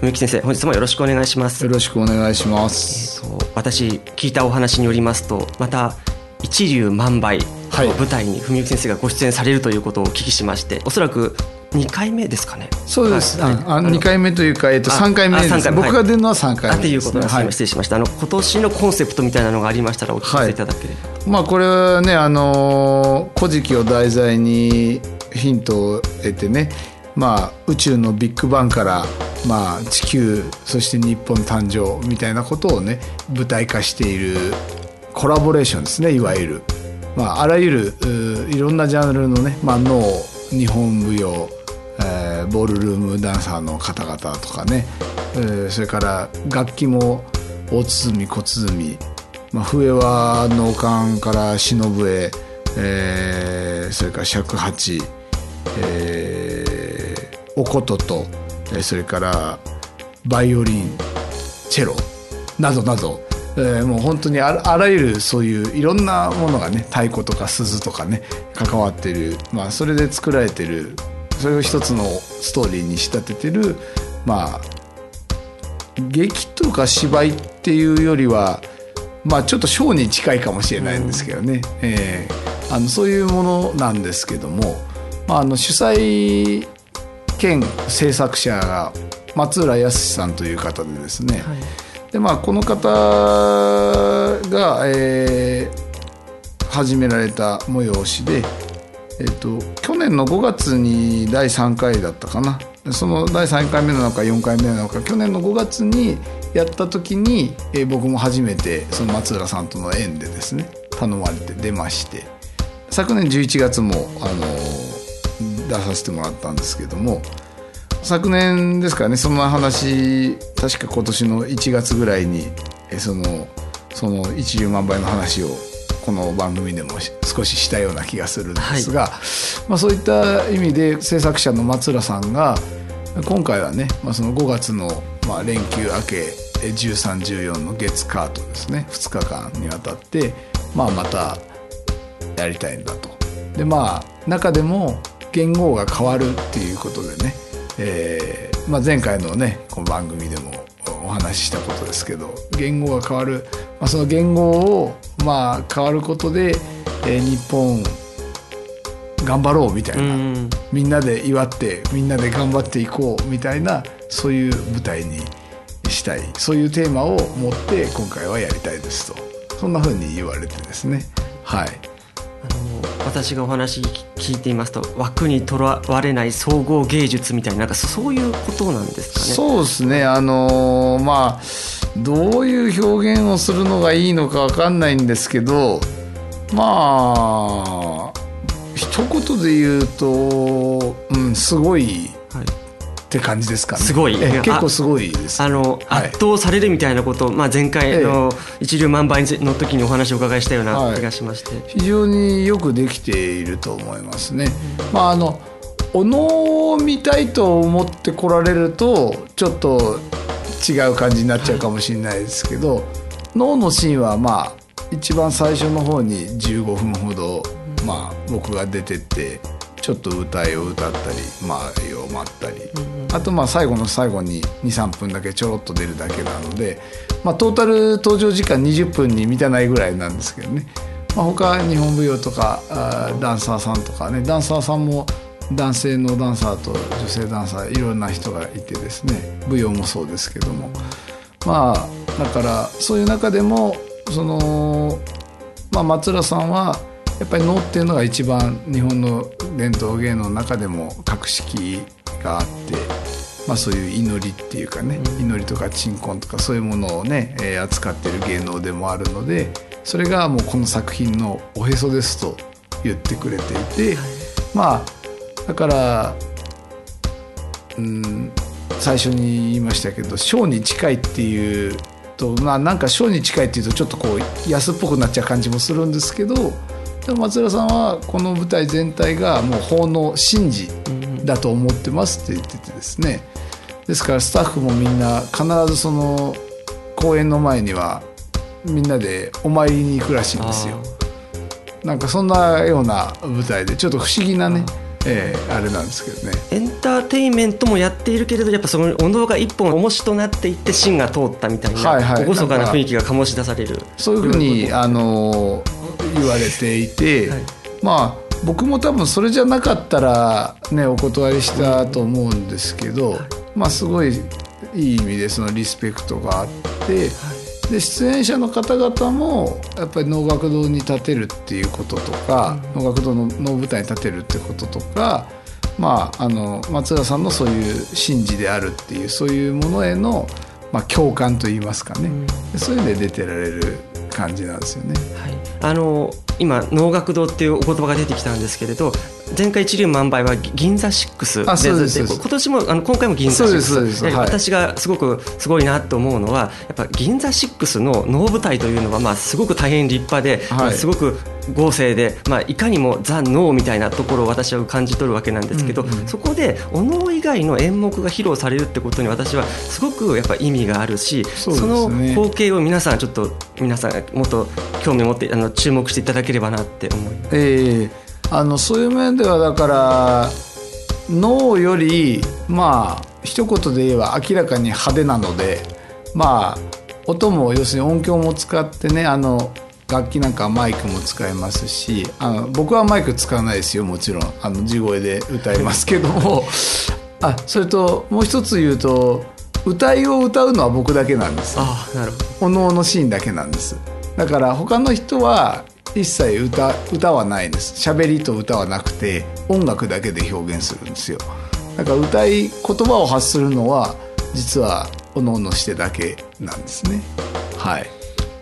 文幸先生本日もよろしくお願いします。よろしくお願いします、えーと私聞いたお話によりますとまた一粒万倍の舞台に文幸先生がご出演されるということをお聞きしましておそらく2回目ですかね。そうです、はい。ああ2回目というか、えっと、あ3回目です。あ三回目。僕が出るのは3回あ目です、ということです、はい。失礼しました。あの今年のコンセプトみたいなのがありましたらお聞かせいただければ、まあこれはねあのー古事記を題材にヒントを得てねまあ宇宙のビッグバンからまあ地球そして日本誕生みたいなことをね舞台化しているコラボレーションですねいわゆる、まあ、あらゆるいろんなジャンルのね、まあ、能日本舞踊、えーボールルームダンサーの方々とかね、えーそれから楽器も大鼓小鼓まあ、笛は能管から忍笛、えーそれから尺八、えーお琴と、それからバイオリンチェロなどなど、えーもう本当にあらゆるそういういろんなものがね太鼓とか鈴とかね関わってる、まあ、それで作られてる。それを一つのストーリーに仕立ててる。まあ劇とか芝居っていうよりはまあちょっとショーに近いかもしれないんですけどね、えーあのそういうものなんですけども、まあ、あの主催兼制作者が松浦康さんという方でですね、でまあこの方が、えー始められた催しで、えっと去年の5月に第3回だったかな。その第3回目なのか4回目なのか去年の5月にやった時に、えー僕も初めてその松浦さんとの縁でですね頼まれて出まして。昨年11月も、あのー出させてもらったんですけども昨年ですからねその話確か今年の1月ぐらいにえーそのその一粒万倍の話をこの番組でもし少ししたような気がするんですが、まあ、そういった意味で制作者の松浦さんが今回はね、まあ、その5月のまあ連休明けえ1314の月火とですね2日間にわたって、まあ、またやりたいんだと。でまあ中でも言語が変わるっていうことでね、えーまあ、前回のねこの番組でもお話ししたことですけど言語が変わる、まあ、その言語をまあ変わることで、えー日本頑張ろうみたいな、うん。みんなで祝ってみんなで頑張っていこうみたいなそういう舞台にしたいそういうテーマを持って今回はやりたいですと。そんな風に言われてですね。はい私がお話聞いていますと枠にとらわれない総合芸術みたいななんかそういうことなんですかね。そうですねあのーまあどういう表現をするのがいいのか分かんないんですけどまあ一言で言うと、うん、すごいって感じですかね。すごい。結構すごいです。あの、はい。圧倒されるみたいなことを、まあ、前回の一粒万倍の時にお話をお伺いしたようなはい。気がしまして、非常によくできていると思いますね。まああのお能を見たいと思って来られるとちょっと違う感じになっちゃうかもしれないですけど能のシーンはまあ一番最初の方に15分ほど、まあ、僕が出てってちょっと歌いを歌ったりまあ読まったり、あとまあ最後の最後に23分だけちょろっと出るだけなので、まあ、トータル登場時間20分に満たないぐらいなんですけどね、まあ、他日本舞踊とかあーダンサーさんとかね。ダンサーさんも男性のダンサーと女性ダンサーいろんな人がいてですね。舞踊もそうですけども。まあだからそういう中でもその、まあ、松浦さんはやっぱり能っていうのが一番日本の伝統芸能の中でも格式があって、まあ、そういう祈りっていうかね、祈りとか鎮魂とかそういうものをね、えー扱ってる芸能でもあるのでそれがもうこの作品のおへそですと言ってくれていて、まあだからうん最初に言いましたけど小に近いっていうとまあなんか小に近いっていうとちょっとこう安っぽくなっちゃう感じもするんですけどでも松浦さんはこの舞台全体がもう法の神事だと思ってますって言っててですね。ですからスタッフもみんな必ずその公演の前にはみんなでお参りに行くらしいんですよ。なんかそんなような舞台でちょっと不思議なね、えーあれなんですけどね。エンターテインメントもやっているけれどやっぱそのお能が一本重しとなっていって芯が通ったみたいな、はいはい。厳かな雰囲気が醸し出される。そういうふうにあの言われていて、はい。まあ僕も多分それじゃなかったらねお断りしたと思うんですけど、まあすごいいい意味でそのリスペクトがあって、で出演者の方々もやっぱり能楽堂に立てるっていうこととか、能楽堂の能舞台に立てるってこととか。まあ、あの松浦さんのそういう神事であるっていうそういうものへの、まあ、共感といいますかね、でそういうので出てられる感じなんですよね。はい、あの今能楽堂っていうお言葉が出てきたんですけれど前回一流万倍は銀座6あそうで今年もあの今回も銀座そうですそうです。6やはりはい。私がすごくすごいなと思うのはやっぱ銀座6の能舞台というのはまあすごく大変立派で、はい。まあすごく豪勢で、まあ、いかにもザ・ノーみたいなところを私は感じ取るわけなんですけど、そこでお能以外の演目が披露されるってことに私はすごくやっぱ意味があるしそね。の光景を皆さんちょっと皆さんもっと興味を持ってあの注目していただければなって思います。ええあのそういう面ではだから脳よりまあ一言で言えば明らかに派手なのでまあ音も要するに音響も使ってねあの楽器なんかはマイクも使えますしあの僕はマイク使わないですよもちろん。あの地声で歌いますけども。あそれともう一つ言うと歌いを歌うのは僕だけなんです。ああなるほど。おのおのシーンだけなんです。だから他の人は一切歌歌はないです。喋りと歌はなくて音楽だけで表現するんですよ。だから歌い言葉を発するのは実はおのおのしてだけなんですね。はい。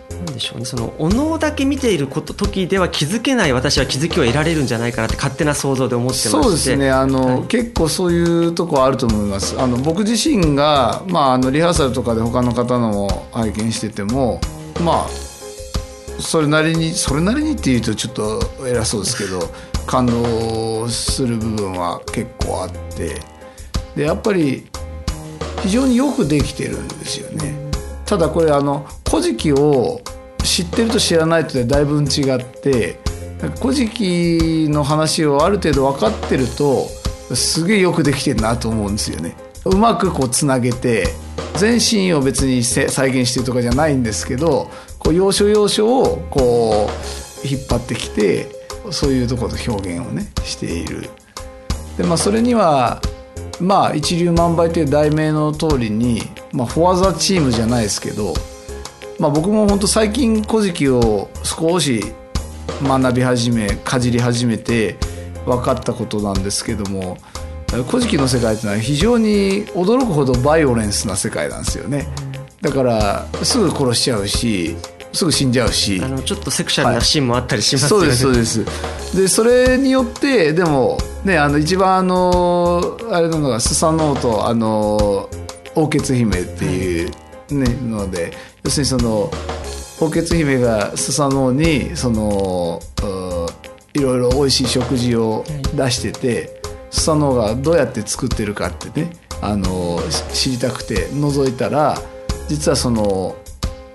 なんでしょうね。そのお能だけ見ていること時では気づけない私は気づきを得られるんじゃないかなって勝手な想像で思ってまして。そうですね。あの、はい。結構そういうとこあると思います。あの僕自身が、まあ、あのリハーサルとかで他の方のも拝見しててもまあそれなりにそれなりにっていうとちょっと偉そうですけど感動する部分は結構あってでやっぱり非常によくできてるんですよね。ただこれあの「古事記」を知ってると知らないとでだいぶ違って古事記の話をある程度分かってるとすげえよくできてるなと思うんですよね。うまくこうつなげて全シーンを別に再現してるとかじゃないんですけどこう要所要所をこう引っ張ってきてそういうところと表現をねしている。でまあそれにはまあ一粒万倍という題名の通りに、まあ、フォアザチームじゃないですけど、まあ、僕も本当最近「古事記」を少し学び始めかじり始めて分かったことなんですけども「古事記」の世界っていうのは非常に驚くほどバイオレンスな世界なんですよね。だからすぐ殺しちゃうしすぐ死んじゃうし。あのちょっとセクシャルなシーンもあったりしますよね、そうですそうです。でそれによってでもねあの一番あのあれなのがスサノオとあの王血姫っていうね、ので要するにその王血姫がスサノオにそのういろいろ美味しい食事を出してて、スサノオがどうやって作ってるかってねあのし知りたくて覗いたら実はその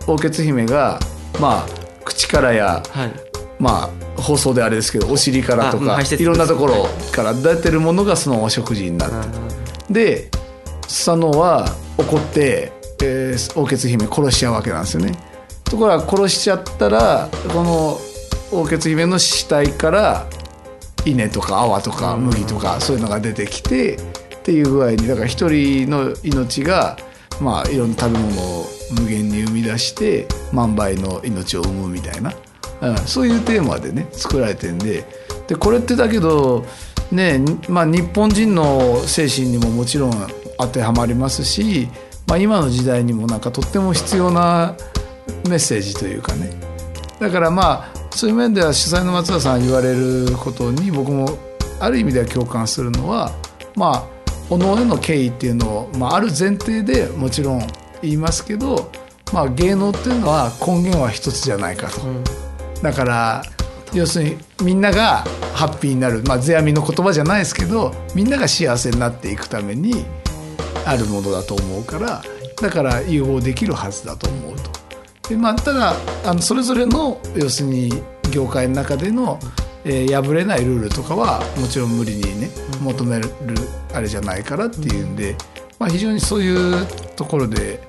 王血姫がまあ口からやはい。まあ放送であれですけどお尻からとかいろんなところから出てるものがそのお食事になってでスサノオは怒って、えー王血姫殺しちゃうわけなんですよね。ところが殺しちゃったらこの王血姫の死体から稲とか泡とか麦とかそういうのが出てきてっていう具合にだから一人の命がまあいろんな食べ物を無限に生み出して万倍の命を生むみたいな、うん、そういうテーマでね作られてんで。でこれってだけどねまあ、日本人の精神にももちろん当てはまりますし、まあ、今の時代にもなんかとっても必要なメッセージというかね。だからまあそういう面では主催の松田さん言われることに僕もある意味では共感するのはまあおのへの敬意っていうのを、まあ、ある前提でもちろん言いますけど、まあ、芸能っていうのは根源は一つじゃないかと。うん、だから要するにみんながハッピーになる、まあ、世阿弥の言葉じゃないですけどみんなが幸せになっていくためにあるものだと思うからだから融合できるはずだと思うと。でまあ、ただあのそれぞれの要するに業界の中での、えー、破れないルールとかはもちろん無理にね求めるあれじゃないからっていうんで、まあ、非常にそういうところで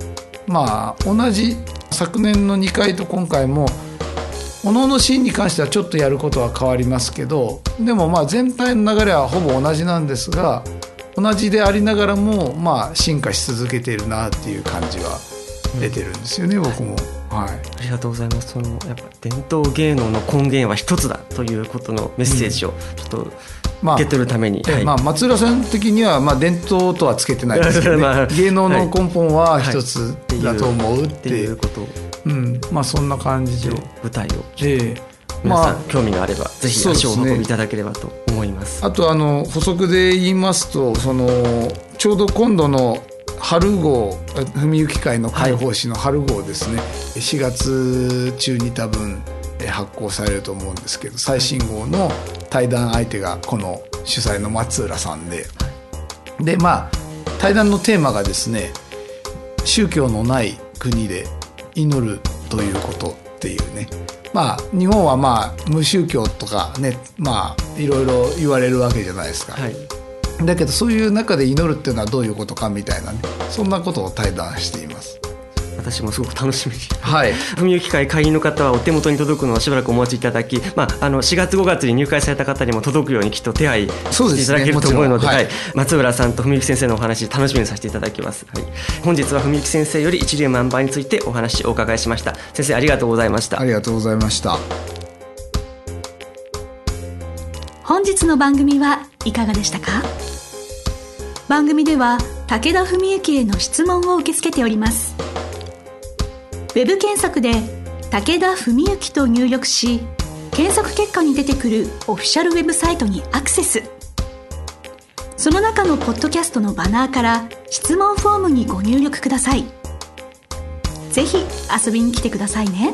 まあ同じ昨年の2回と今回もおののシーンに関してはちょっとやることは変わりますけどでもまあ全体の流れはほぼ同じなんですが同じでありながらもまあ進化し続けているなっていう感じは出てるんですよね、うん、僕も。はい、ありがとうございます。そのやっぱ伝統芸能の根源は一つだということのメッセージをちょっと、まあ、受け取るために、はい、まあ、松浦さん的には、まあ、伝統とはつけてないですけど、ね。ま あ、芸能の根本は一つだと思うっていう。こと。うん。まあそんな感じで。舞台を、えー皆さん、まあ、興味があればぜひ足をお運びいただければと思います、ね、あとあの補足で言いますとそのちょうど今度の春号文行会の解放誌の春号ですね、はい、4月中に多分発行されると思うんですけど最新号の対談相手がこの主催の松浦さんで。でまあ対談のテーマがですね宗教のない国で祈るということっていうね。まあ日本はまあ無宗教とかねまあいろいろ言われるわけじゃないですか、はい、だけどそういう中で祈るっていうのはどういうことかみたいなね。そんなことを対談しています。私もすごく楽しみに、はい、文行会会員の方はお手元に届くのをしばらくお待ちいただき、まあ、あの4月5月に入会された方にも届くようにきっと手配していただけると思うので、ねはい、松浦さんと文行先生のお話楽しみにさせていただきます、はい、本日は文行先生より一粒万倍についてお話お伺いしました。先生ありがとうございました。ありがとうございましたの番組はいかがでしたか？番組では武田文幸への質問を受け付けております。ウェブ検索で武田文幸と入力し検索結果に出てくるオフィシャルウェブサイトにアクセス。その中のポッドキャストのバナーから質問フォームにご入力ください。ぜひ遊びに来てくださいね。